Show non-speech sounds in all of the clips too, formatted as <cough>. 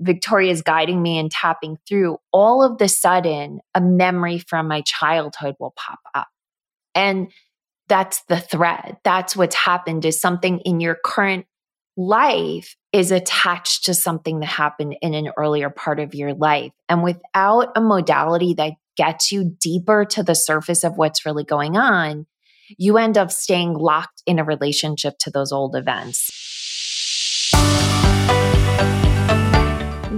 Victoria is guiding me and tapping through, all of the sudden, a memory from my childhood will pop up. And that's the thread. That's what's happened is something in your current life is attached to something that happened in an earlier part of your life. And without a modality that gets you deeper to the surface of what's really going on, you end up staying locked in a relationship to those old events.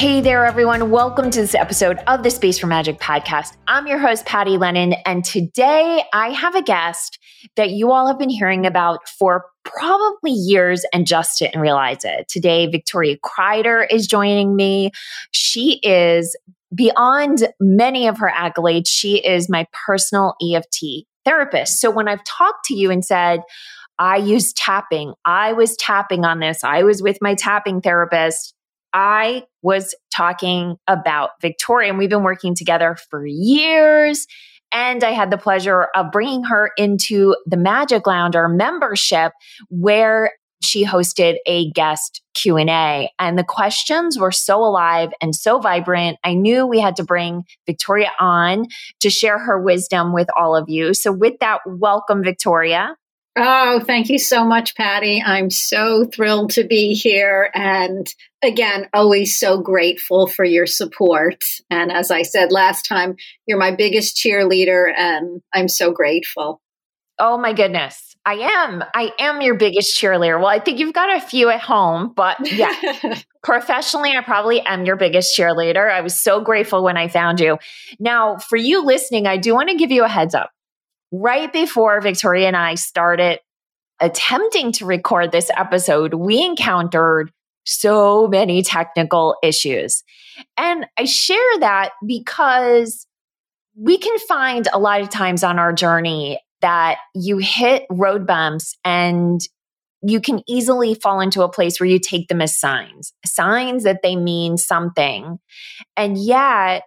Hey there, everyone. Welcome to this episode of the Space for Magic podcast. I'm your host, Patty Lennon, and today I have a guest that you all have been hearing about for probably years and just didn't realize it. Today, Victoria Cryder is joining me. She is beyond many of her accolades, she is my personal EFT therapist. So when I've talked to you and said, I use tapping. I was tapping on this. I was with my tapping therapist I was talking about Victoria, and we've been working together for years. And I had the pleasure of bringing her into the Magic Lounge, our membership, where she hosted a guest q&a and the questions were so alive and so vibrant i knew we had to bring victoria on to share her wisdom with all of you so with that welcome victoria Oh, thank you so much, Patty. I'm so thrilled to be here. And again, always so grateful for your support. And as I said last time, you're my biggest cheerleader, and I'm so grateful. Oh, my goodness. I am. I am your biggest cheerleader. Well, I think you've got a few at home, but yeah, <laughs> professionally, I probably am your biggest cheerleader. I was so grateful when I found you. Now, for you listening, I do want to give you a heads up right before Victoria and I started attempting to record this episode, we encountered so many technical issues. And I share that because we can find a lot of times on our journey that you hit road bumps and you can easily fall into a place where you take them as signs, signs that they mean something. And yet,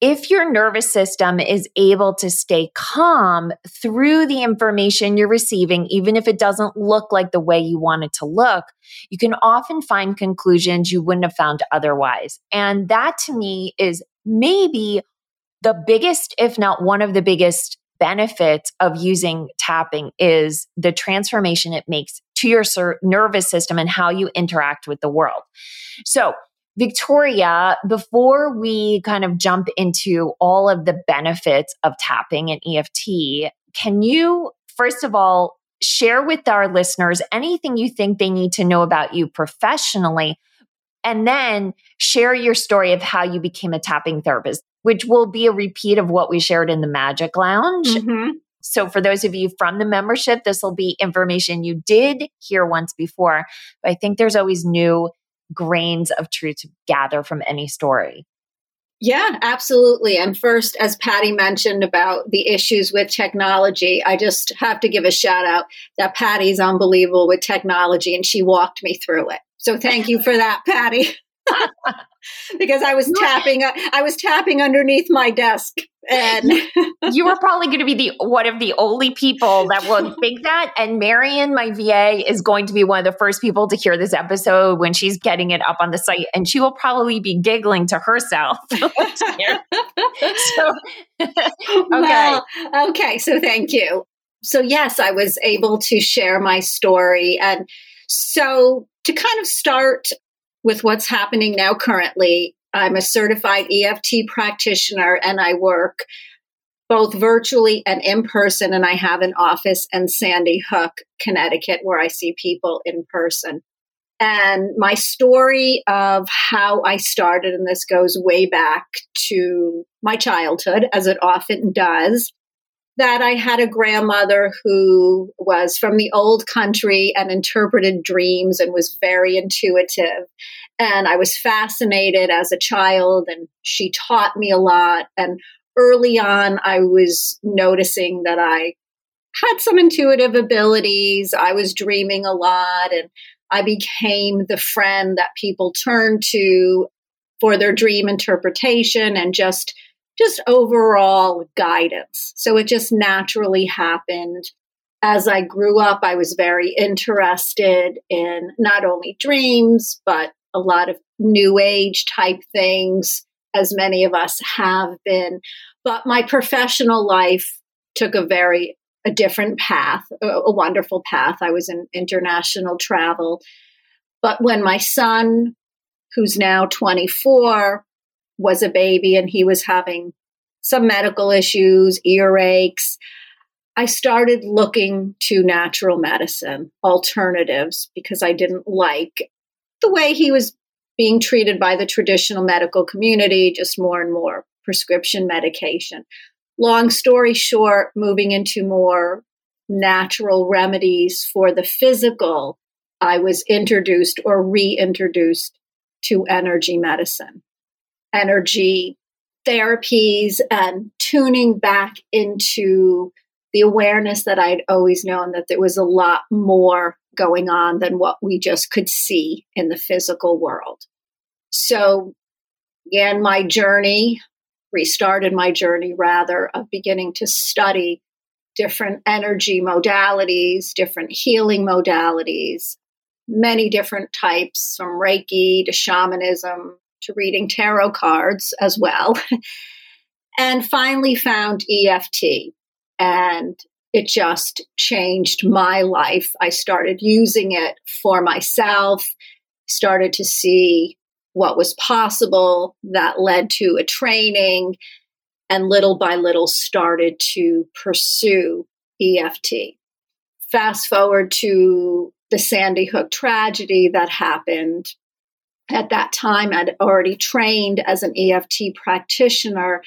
if your nervous system is able to stay calm through the information you're receiving, even if it doesn't look like the way you want it to look, you can often find conclusions you wouldn't have found otherwise. And that to me is maybe the biggest, if not one of the biggest benefits of using tapping is the transformation it makes to your nervous system and how you interact with the world. So Victoria, before we kind of jump into all of the benefits of tapping and EFT, can you, first of all, share with our listeners anything you think they need to know about you professionally? And then share your story of how you became a tapping therapist, which will be a repeat of what we shared in the Magic Lounge. Mm-hmm. So, for those of you from the membership, this will be information you did hear once before. But I think there's always new grains of truth to gather from any story. Yeah, absolutely. And first, as Patty mentioned about the issues with technology, I just have to give a shout out that Patty's unbelievable with technology and she walked me through it. So thank you for that, Patty. <laughs> <laughs> because I was tapping uh, I was tapping underneath my desk and <laughs> you were probably going to be the one of the only people that will <laughs> think that and Marion my VA is going to be one of the first people to hear this episode when she's getting it up on the site and she will probably be giggling to herself. Oh, so, okay. Well, okay, so thank you. So yes, I was able to share my story and so to kind of start with what's happening now currently. I'm a certified EFT practitioner and I work both virtually and in person. And I have an office in Sandy Hook, Connecticut, where I see people in person. And my story of how I started, and this goes way back to my childhood, as it often does. That I had a grandmother who was from the old country and interpreted dreams and was very intuitive. And I was fascinated as a child, and she taught me a lot. And early on, I was noticing that I had some intuitive abilities. I was dreaming a lot, and I became the friend that people turned to for their dream interpretation and just just overall guidance. So it just naturally happened. As I grew up, I was very interested in not only dreams, but a lot of new age type things, as many of us have been. But my professional life took a very a different path, a, a wonderful path. I was in international travel. But when my son, who's now 24, was a baby and he was having some medical issues, earaches. I started looking to natural medicine alternatives because I didn't like the way he was being treated by the traditional medical community, just more and more prescription medication. Long story short, moving into more natural remedies for the physical, I was introduced or reintroduced to energy medicine energy therapies and tuning back into the awareness that I'd always known that there was a lot more going on than what we just could see in the physical world. So, again, my journey restarted my journey rather of beginning to study different energy modalities, different healing modalities, many different types from Reiki to shamanism, to reading tarot cards as well. <laughs> and finally found EFT. And it just changed my life. I started using it for myself, started to see what was possible. That led to a training, and little by little started to pursue EFT. Fast forward to the Sandy Hook tragedy that happened at that time I'd already trained as an EFT practitioner,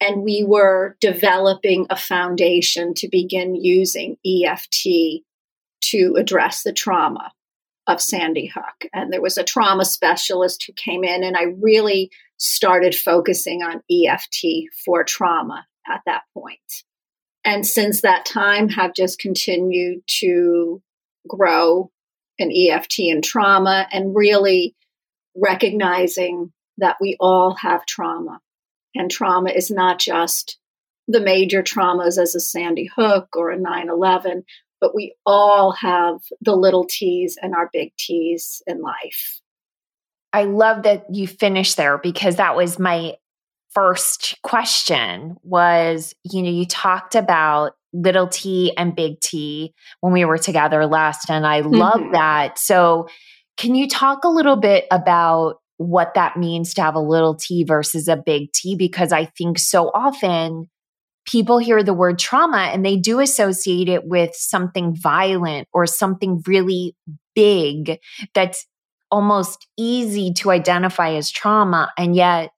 and we were developing a foundation to begin using EFT to address the trauma of Sandy Hook. And there was a trauma specialist who came in, and I really started focusing on EFT for trauma at that point. And since that time, have just continued to grow in EFT and trauma and really recognizing that we all have trauma. And trauma is not just the major traumas as a Sandy Hook or a 9 11, but we all have the little T's and our big T's in life. I love that you finished there because that was my first question was you know you talked about little t and big t when we were together last and i mm-hmm. love that so can you talk a little bit about what that means to have a little t versus a big T? Because I think so often people hear the word trauma and they do associate it with something violent or something really big that's almost easy to identify as trauma. And yet,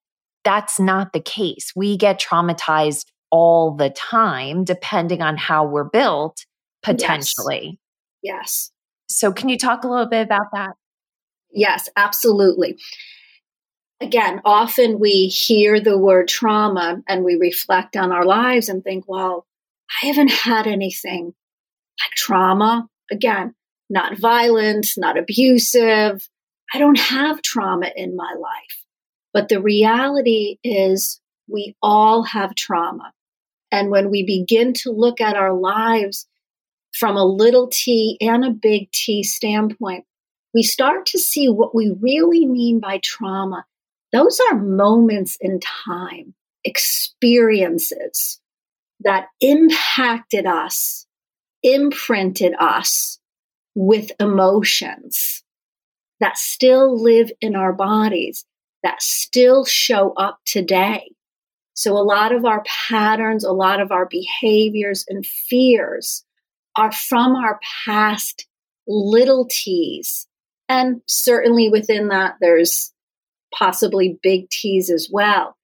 that's not the case. We get traumatized all the time, depending on how we're built, potentially. Yes. yes. So, can you talk a little bit about that? Yes, absolutely. Again, often we hear the word trauma and we reflect on our lives and think, well, I haven't had anything like trauma. Again, not violent, not abusive. I don't have trauma in my life. But the reality is, we all have trauma. And when we begin to look at our lives from a little t and a big T standpoint, we start to see what we really mean by trauma. Those are moments in time, experiences that impacted us, imprinted us with emotions that still live in our bodies, that still show up today. So, a lot of our patterns, a lot of our behaviors and fears are from our past little t's and certainly within that, there's possibly big T's as well.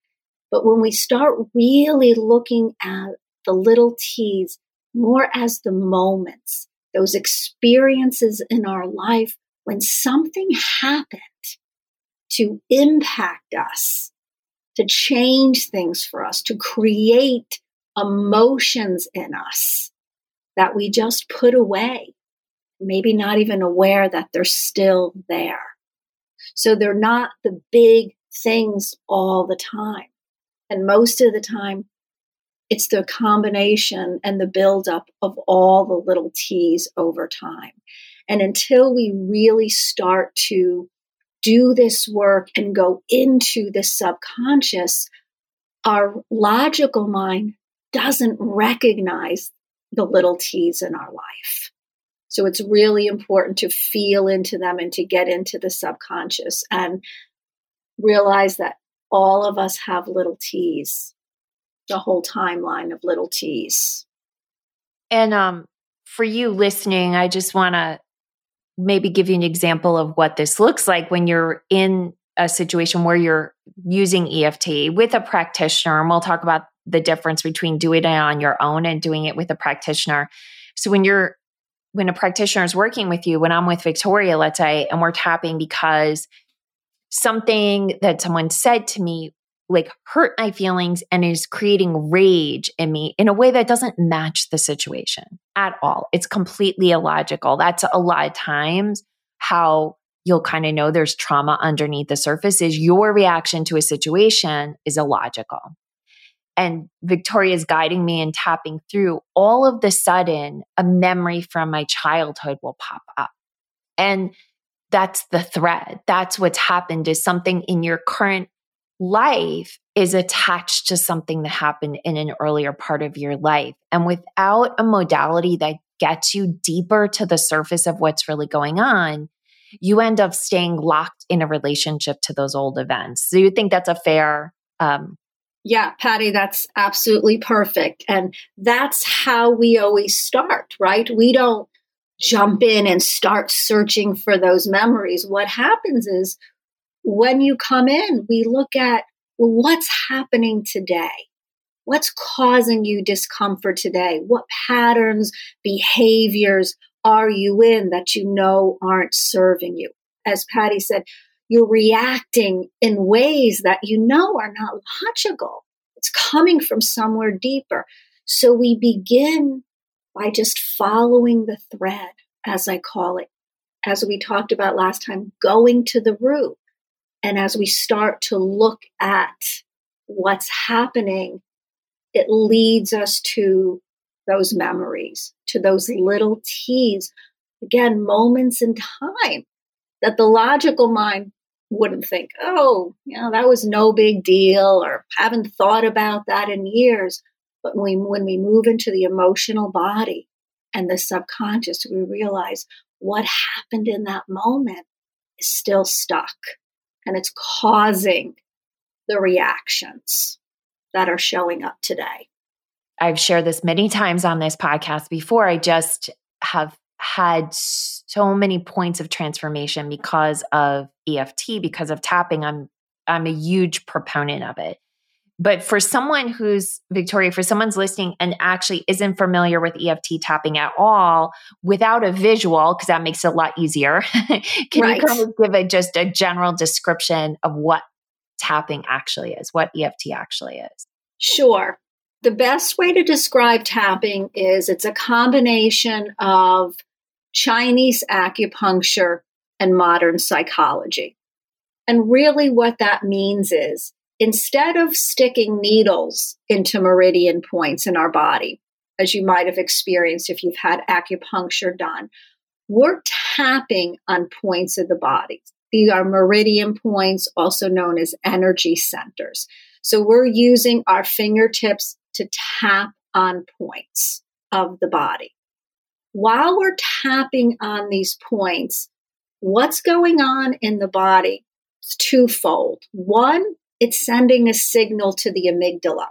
But when we start really looking at the little T's more as the moments, those experiences in our life when something happened to impact us, to change things for us, to create emotions in us that we just put away, maybe not even aware that they're still there. So they're not the big things all the time. And most of the time, it's the combination and the buildup of all the little T's over time. And until we really start to do this work and go into the subconscious, our logical mind doesn't recognize the little T's in our life. So it's really important to feel into them and to get into the subconscious and realize that all of us have little T's, the whole timeline of little T's. And um, for you listening, I just want to maybe give you an example of what this looks like when you're in a situation where you're using EFT with a practitioner. And we'll talk about the difference between doing it on your own and doing it with a practitioner. So when you're when a practitioner is working with you, when I'm with Victoria, let's say, and we're tapping because something that someone said to me like hurt my feelings and is creating rage in me in a way that doesn't match the situation at all. It's completely illogical. That's a lot of times how you'll kind of know there's trauma underneath the surface is your reaction to a situation is illogical. And Victoria is guiding me and tapping through. All of the sudden, a memory from my childhood will pop up. And that's the thread. That's what's happened is something in your current life is attached to something that happened in an earlier part of your life. And without a modality that gets you deeper to the surface of what's really going on, you end up staying locked in a relationship to those old events. So you think that's a fair um, yeah, Patty, that's absolutely perfect. And that's how we always start, right? We don't jump in and start searching for those memories. What happens is when you come in, we look at well, what's happening today? What's causing you discomfort today? What patterns, behaviors are you in that you know aren't serving you? As Patty said, you're reacting in ways that you know are not logical. It's coming from somewhere deeper. So we begin by just following the thread, as I call it, as we talked about last time, going to the root. And as we start to look at what's happening, it leads us to those memories, to those little T's. Again, moments in time that the logical mind wouldn't think, oh, you know, that was no big deal or haven't thought about that in years. But when we, when we move into the emotional body and the subconscious, we realize what happened in that moment is still stuck and it's causing the reactions that are showing up today. I've shared this many times on this podcast before. I just have had so many points of transformation because of EFT, because of tapping. I'm I'm a huge proponent of it. But for someone who's Victoria, for someone's listening and actually isn't familiar with EFT tapping at all, without a visual, because that makes it a lot easier, <laughs> can right. you kind of give a just a general description of what tapping actually is, what EFT actually is? Sure. The best way to describe tapping is it's a combination of Chinese acupuncture and modern psychology. And really, what that means is instead of sticking needles into meridian points in our body, as you might have experienced if you've had acupuncture done, we're tapping on points of the body. These are meridian points, also known as energy centers. So we're using our fingertips to tap on points of the body. While we're tapping on these points, what's going on in the body? It's twofold. One, it's sending a signal to the amygdala,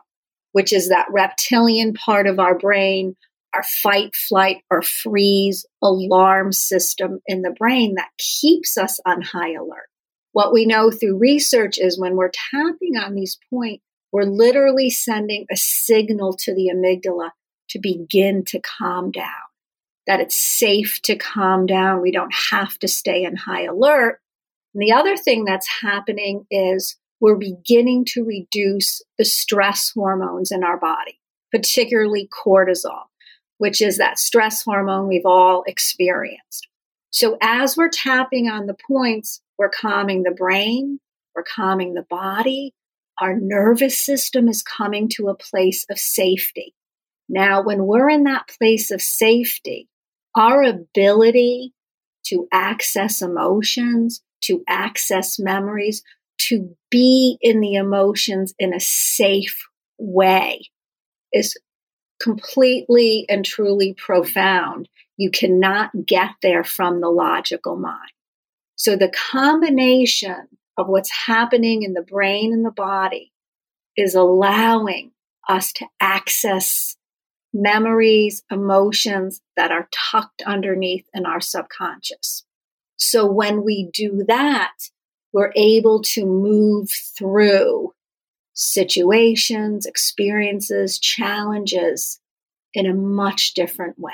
which is that reptilian part of our brain, our fight, flight, or freeze alarm system in the brain that keeps us on high alert. What we know through research is when we're tapping on these points, we're literally sending a signal to the amygdala to begin to calm down, that it's safe to calm down. We don't have to stay in high alert. And the other thing that's happening is we're beginning to reduce the stress hormones in our body, particularly cortisol, which is that stress hormone we've all experienced. So as we're tapping on the points, we're calming the brain, we're calming the body. Our nervous system is coming to a place of safety. Now, when we're in that place of safety, our ability to access emotions, to access memories, to be in the emotions in a safe way is completely and truly profound you cannot get there from the logical mind. So the combination of what's happening in the brain and the body is allowing us to access memories, emotions that are tucked underneath in our subconscious. So when we do that, we're able to move through situations, experiences, challenges in a much different way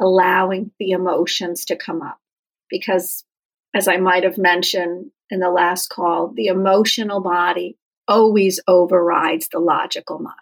allowing the emotions to come up. Because, as I might have mentioned in the last call, the emotional body always overrides the logical mind.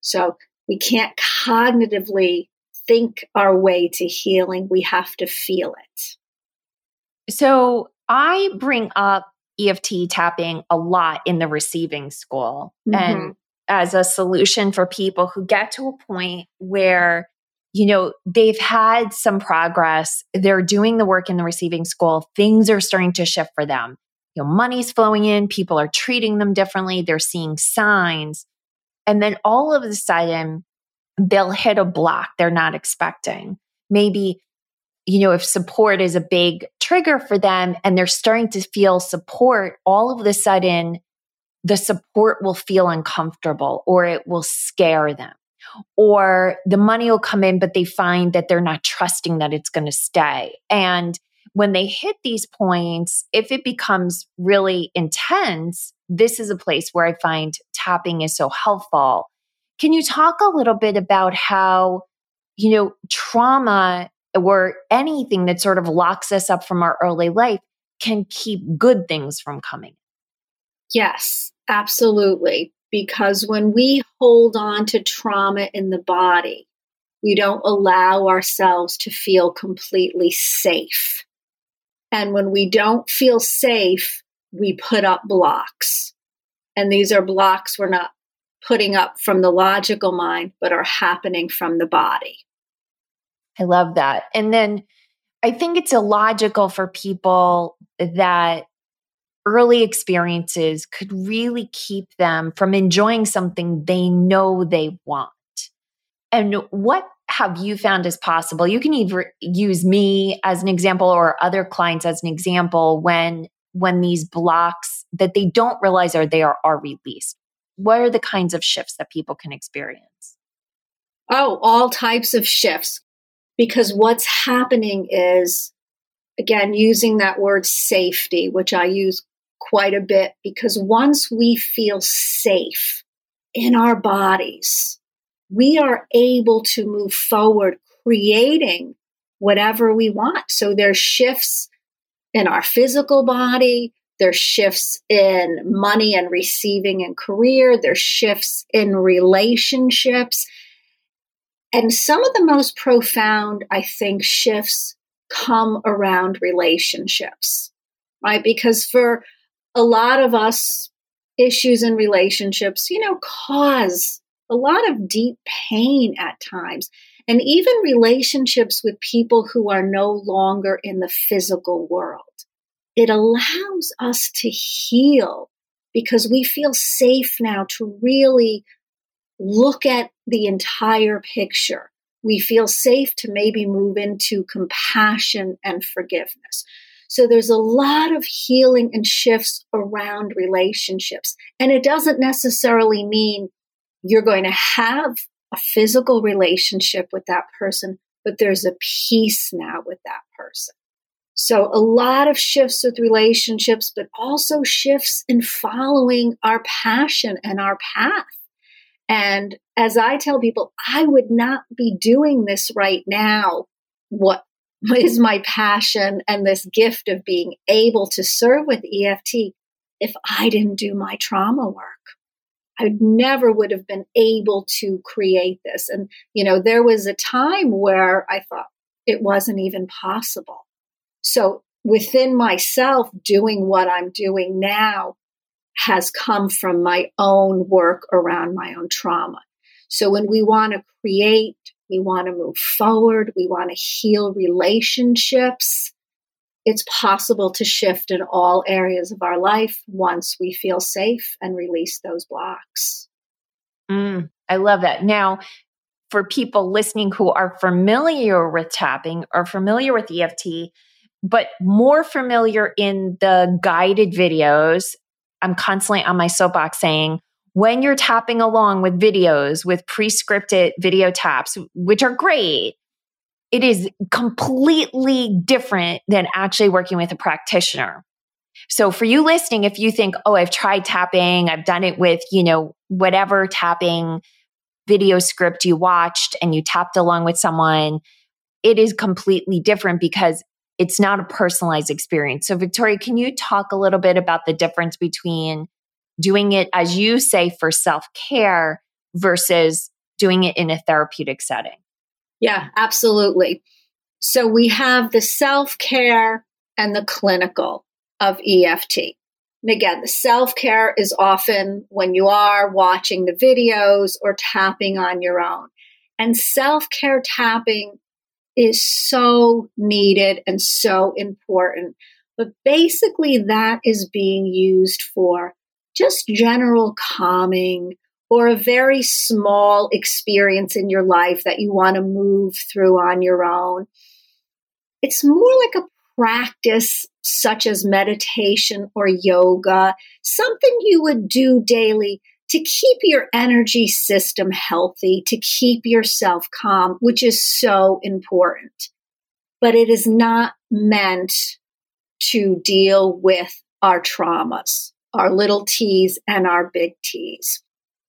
So we can't cognitively think our way to healing, we have to feel it. So I bring up EFT tapping a lot in the receiving school mm-hmm. and as a solution for people who get to a point where you know, they've had some progress. They're doing the work in the receiving school. Things are starting to shift for them. You know, money's flowing in. People are treating them differently. They're seeing signs. And then all of a sudden, they'll hit a block they're not expecting. Maybe, you know, if support is a big trigger for them and they're starting to feel support, all of a sudden, the support will feel uncomfortable or it will scare them or the money will come in, but they find that they're not trusting that it's going to stay. And when they hit these points, if it becomes really intense, this is a place where I find tapping is so helpful. Can you talk a little bit about how, you know, trauma or anything that sort of locks us up from our early life can keep good things from coming? Yes, absolutely because when we hold on to trauma in the body, we don't allow ourselves to feel completely safe. And when we don't feel safe, we put up blocks. And these are blocks we're not putting up from the logical mind, but are happening from the body. I love that. And then I think it's illogical for people that early experiences could really keep them from enjoying something they know they want. And what have you found is possible? You can either use me as an example or other clients as an example when when these blocks that they don't realize are there are released. What are the kinds of shifts that people can experience? Oh, all types of shifts. Because what's happening is, again, using that word safety, which I use quite a bit because once we feel safe in our bodies, we are able to move forward creating whatever we want. So there's shifts in our physical body, there's shifts in money and receiving and career, there's shifts in relationships. And some of the most profound, I think, shifts come around relationships, right? Because for a lot of us issues in relationships, you know, cause a lot of deep pain at times. And even relationships with people who are no longer in the physical world. It allows us to heal because we feel safe now to really look at the entire picture. We feel safe to maybe move into compassion and forgiveness. So there's a lot of healing and shifts around relationships. And it doesn't necessarily mean you're going to have a physical relationship with that person, but there's a peace now with that person. So, a lot of shifts with relationships, but also shifts in following our passion and our path. And as I tell people, I would not be doing this right now. What is my passion and this gift of being able to serve with EFT if I didn't do my trauma work? I never would have been able to create this. And, you know, there was a time where I thought it wasn't even possible. So within myself, doing what I'm doing now has come from my own work around my own trauma. So when we want to create, we want to move forward, we want to heal relationships, it's possible to shift in all areas of our life once we feel safe and release those blocks. Mm, I love that. Now, for people listening who are familiar with tapping or familiar with EFT, but more familiar in the guided videos, I'm constantly on my soapbox saying, when you're tapping along with videos, with pre scripted video taps, which are great, it is completely different than actually working with a practitioner. So for you listening, if you think, oh, I've tried tapping, I've done it with, you know, whatever tapping video script you watched and you tapped along with someone, it is completely different because it's not a personalized experience. So, Victoria, can you talk a little bit about the difference between doing it, as you say, for self care versus doing it in a therapeutic setting? Yeah, absolutely. So we have the self care and the clinical of EFT. And again, the self care is often when you are watching the videos or tapping on your own. And self care tapping is so needed and so important. But basically, that is being used for just general calming, or a very small experience in your life that you want to move through on your own. It's more like a practice such as meditation or yoga, something you would do daily to keep your energy system healthy, to keep yourself calm, which is so important. But it is not meant to deal with our traumas, our little T's and our big T's.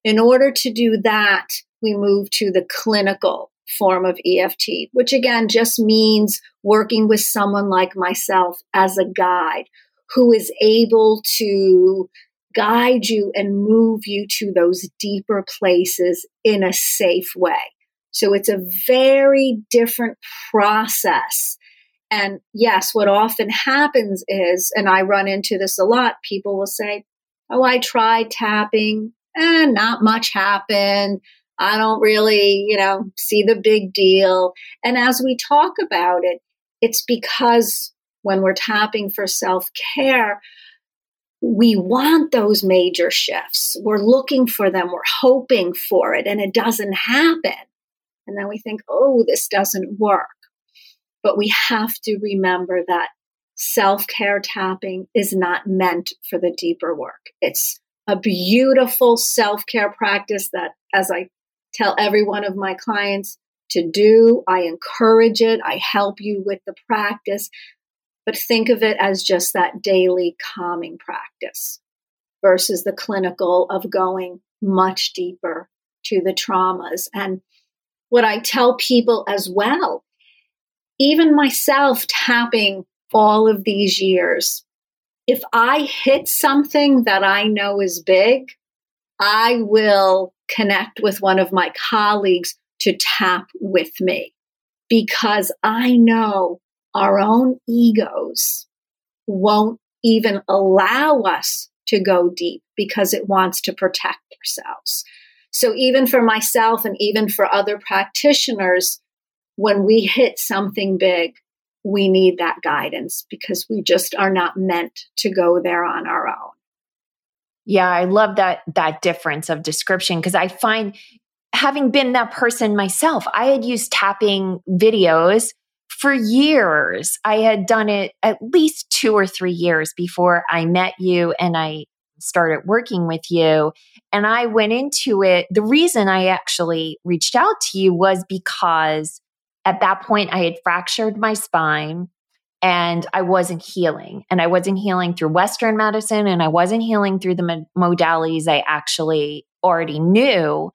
In order to do that, we move to the clinical form of EFT, which again just means working with someone like myself as a guide who is able to guide you and move you to those deeper places in a safe way. So it's a very different process. And yes, what often happens is, and I run into this a lot, people will say, Oh, I tried tapping eh, not much happened. I don't really, you know, see the big deal. And as we talk about it, it's because when we're tapping for self care, we want those major shifts. We're looking for them, we're hoping for it, and it doesn't happen. And then we think, oh, this doesn't work. But we have to remember that self care tapping is not meant for the deeper work. It's a beautiful self care practice that, as I tell every one of my clients to do, I encourage it, I help you with the practice. But think of it as just that daily calming practice versus the clinical of going much deeper to the traumas. And what I tell people as well, even myself tapping all of these years, if I hit something that I know is big, I will connect with one of my colleagues to tap with me because I know our own egos won't even allow us to go deep because it wants to protect ourselves. So, even for myself and even for other practitioners, when we hit something big, we need that guidance because we just are not meant to go there on our own. Yeah, I love that that difference of description because I find having been that person myself, I had used tapping videos for years. I had done it at least 2 or 3 years before I met you and I started working with you and I went into it the reason I actually reached out to you was because at that point, I had fractured my spine and I wasn't healing. And I wasn't healing through Western medicine and I wasn't healing through the modalities I actually already knew.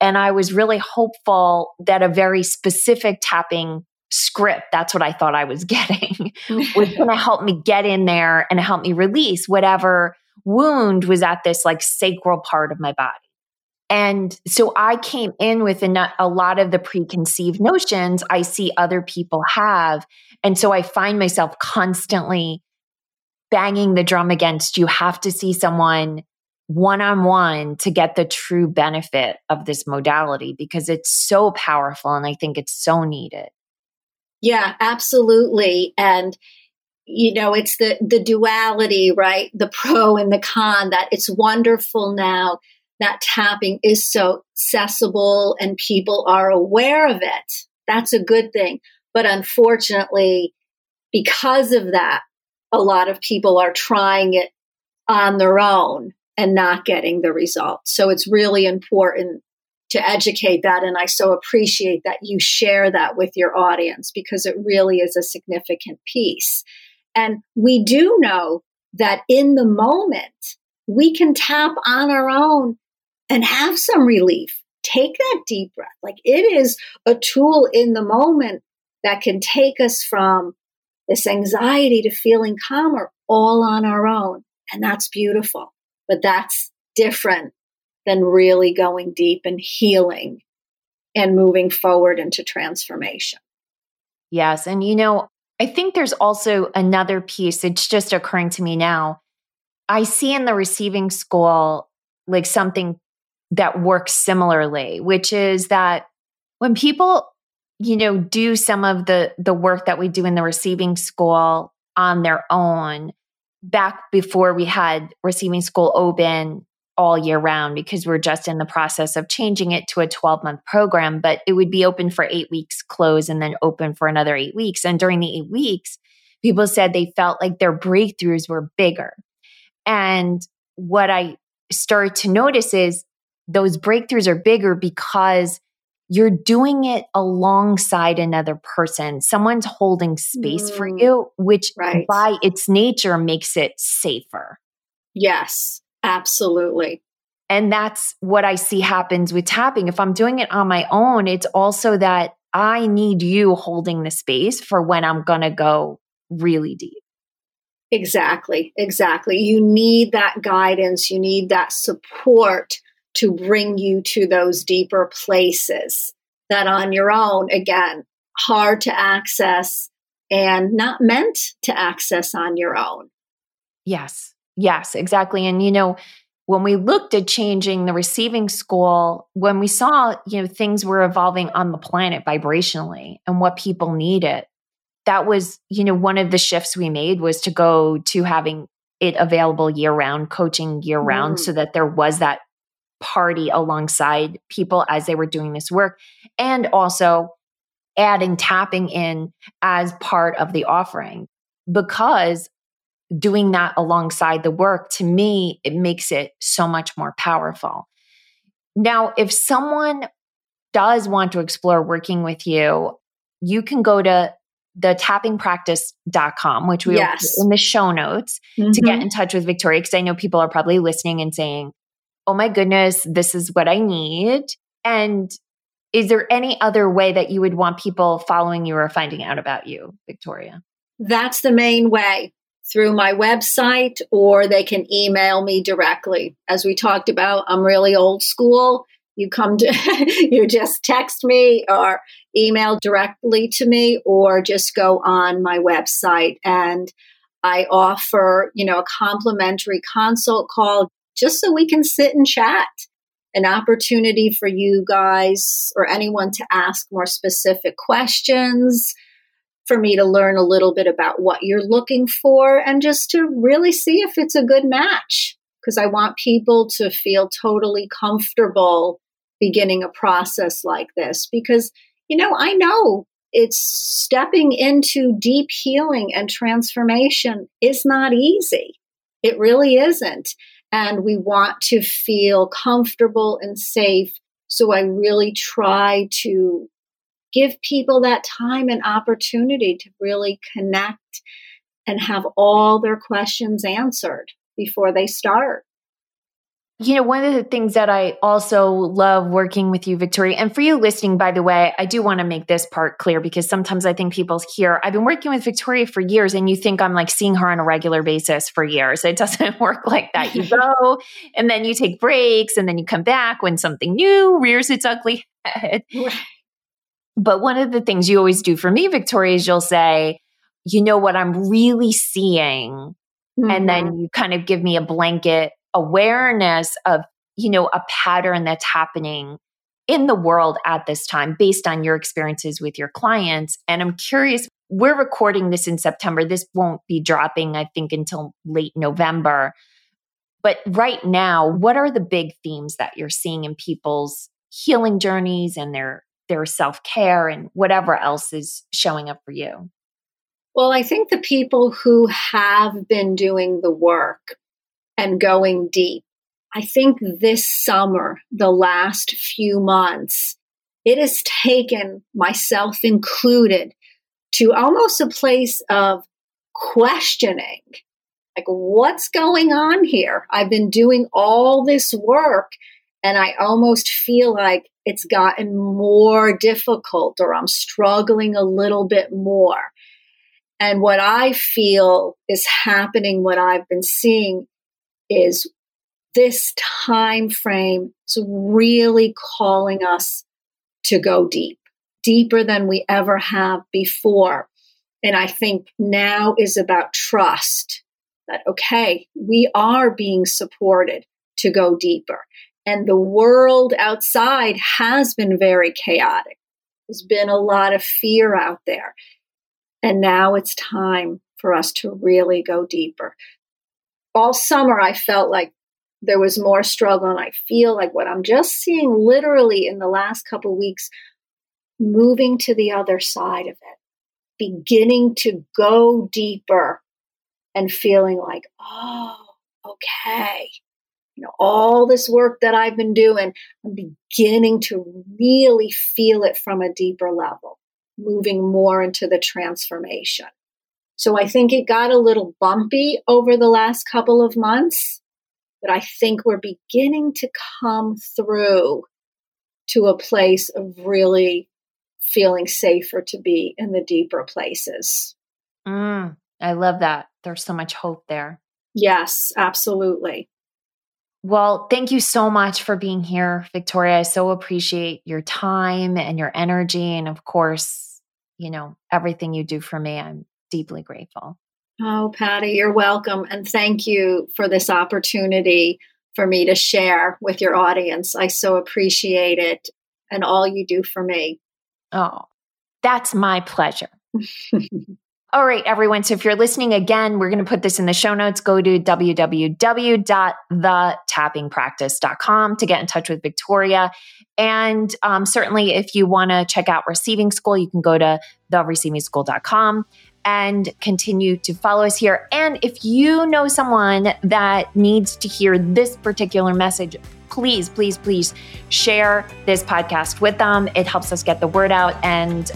And I was really hopeful that a very specific tapping script, that's what I thought I was <laughs> getting, was <laughs> going to help me get in there and help me release whatever wound was at this like sacral part of my body. And so I came in with a, lot of the preconceived notions I see other people have. And so I find myself constantly banging the drum against you have to see someone one on one to get the true benefit of this modality because it's so powerful and I think it's so needed. Yeah, absolutely. And you know, it's the the duality, right? The pro and the con that it's wonderful now that tapping is so accessible and people are aware of it. That's a good thing. But unfortunately, because of that, a lot of people are trying it on their own and not getting the results. So it's really important to educate that. And I so appreciate that you share that with your audience because it really is a significant piece. And we do know that in the moment, we can tap on our own and have some relief. Take that deep breath. Like it is a tool in the moment that can take us from this anxiety to feeling calmer all on our own. And that's beautiful. But that's different than really going deep and healing and moving forward into transformation. Yes. And you know, I think there's also another piece. It's just occurring to me now. I see in the receiving school like something that works similarly, which is that when people, you know, do some of the the work that we do in the receiving school on their own, back before we had receiving school open all year round because we're just in the process of changing it to a 12 month program, but it would be open for eight weeks, close, and then open for another eight weeks. And during the eight weeks, people said they felt like their breakthroughs were bigger. And what I started to notice is those breakthroughs are bigger because you're doing it alongside another person. Someone's holding space mm, for you, which right. by its nature makes it safer. Yes, absolutely. And that's what I see happens with tapping. If I'm doing it on my own, it's also that I need you holding the space for when I'm going to go really deep. Exactly, exactly. You need that guidance, you need that support to bring you to those deeper places that on your own, again, hard to access and not meant to access on your own. Yes, yes, exactly. And, you know, when we looked at changing the receiving school, when we saw, you know, things were evolving on the planet vibrationally and what people needed, that was, you know, one of the shifts we made was to go to having it available year round, coaching year round, mm. so that there was that party alongside people as they were doing this work and also adding tapping in as part of the offering because doing that alongside the work to me it makes it so much more powerful now if someone does want to explore working with you you can go to the tappingpractice.com, which we yes. will in the show notes mm-hmm. to get mm-hmm. in touch with Victoria. Cause I know people are probably listening and saying, oh my goodness, this is what I need? And is there any other way that you would want people following you or finding out about you, Victoria? That's the main way through my website, or they can email me directly. As we talked about, I'm really old school. You come to, <laughs> you just text me or email directly to me, or just go on my website. And I offer, you know, a complimentary consult call just so we can sit and chat. An opportunity for you guys or anyone to ask more specific questions, for me to learn a little bit about what you're looking for, and just to really see if it's a good match. Because I want people to feel totally comfortable beginning a process like this. Because, you know, I know it's stepping into deep healing and transformation is not easy. It really isn't and we want to feel comfortable and safe. So I really try to give people that time and opportunity to really connect and have all their questions answered before they start. You know, one of the things that I also love working with you, Victoria, and for you listening, by the way, I do want to make this part clear because sometimes I think people hear, I've been working with Victoria for years, and you think I'm like seeing her on a regular basis for years. It doesn't <laughs> work like that. You go and then you take breaks and then you come back when something new rears its ugly head. But one of the things you always do for me, Victoria, is you'll say, you know what I'm really seeing. Mm-hmm. And then mm-hmm. you kind of give me a blanket awareness of, you know, a pattern that's happening in the world at this time based on your experiences with your clients. And I'm curious, we're recording this in September. This won't be dropping, I think, until late November. But right now, what are the big themes that you're seeing in people's healing journeys and their their self-care and whatever else is showing up for you? Well, I think the people who have been doing the work and going deep. I think this summer, the last few months, it has taken myself included to almost a place of questioning like, what's going on here? I've been doing all this work and I almost feel like it's gotten more difficult or I'm struggling a little bit more. And what I feel is happening, what I've been seeing is this time frame is really calling us to go deep, deeper than we ever have before. And I think now is about trust that, okay, we are being supported to go deeper. And the world outside has been very chaotic. There's been a lot of fear out there. And now it's time for us to really go deeper all summer I felt like there was more struggle and I feel like what I'm just seeing literally in the last couple weeks moving to the other side of it beginning to go deeper and feeling like oh okay. You know all this work that I've been doing I'm beginning to really feel it from a deeper level moving more into the transformation so I think it got a little bumpy over the last couple of months, but I think we're beginning to come through to a place of really feeling safer to be in the deeper places. Mm, I love that. There's so much hope there. Yes, absolutely. Well, thank you so much for being here, Victoria. I so appreciate your time and your energy. And of course, you know, everything you do for me. I'm deeply grateful. Oh, Patty, you're welcome. And thank you for this opportunity for me to share with your audience. I so appreciate it and all you do for me. Oh, that's my pleasure. <laughs> All right, everyone. So if you're listening again, we're going to put this in the show notes. Go to www.thetappingpractice.com to get in touch with Victoria. And um, certainly, if you want to check out Receiving School, you can go to thereceiving.school.com and continue to follow us here. And if you know someone that needs to hear this particular message, please, please, please share this podcast with them. It helps us get the word out. And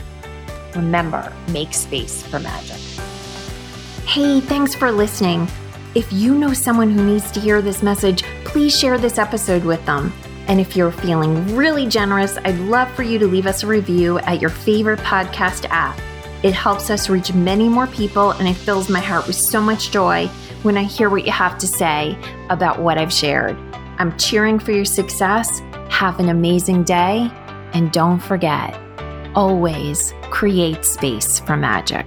remember, make space for magic. Hey, thanks for listening. If you know someone who needs to hear this message, please share this episode with them. And if you're feeling really generous, I'd love for you to leave us a review at your favorite podcast app. It helps us reach many more people, and it fills my heart with so much joy when I hear what you have to say about what I've shared. I'm cheering for your success. Have an amazing day, and don't forget always create space for magic.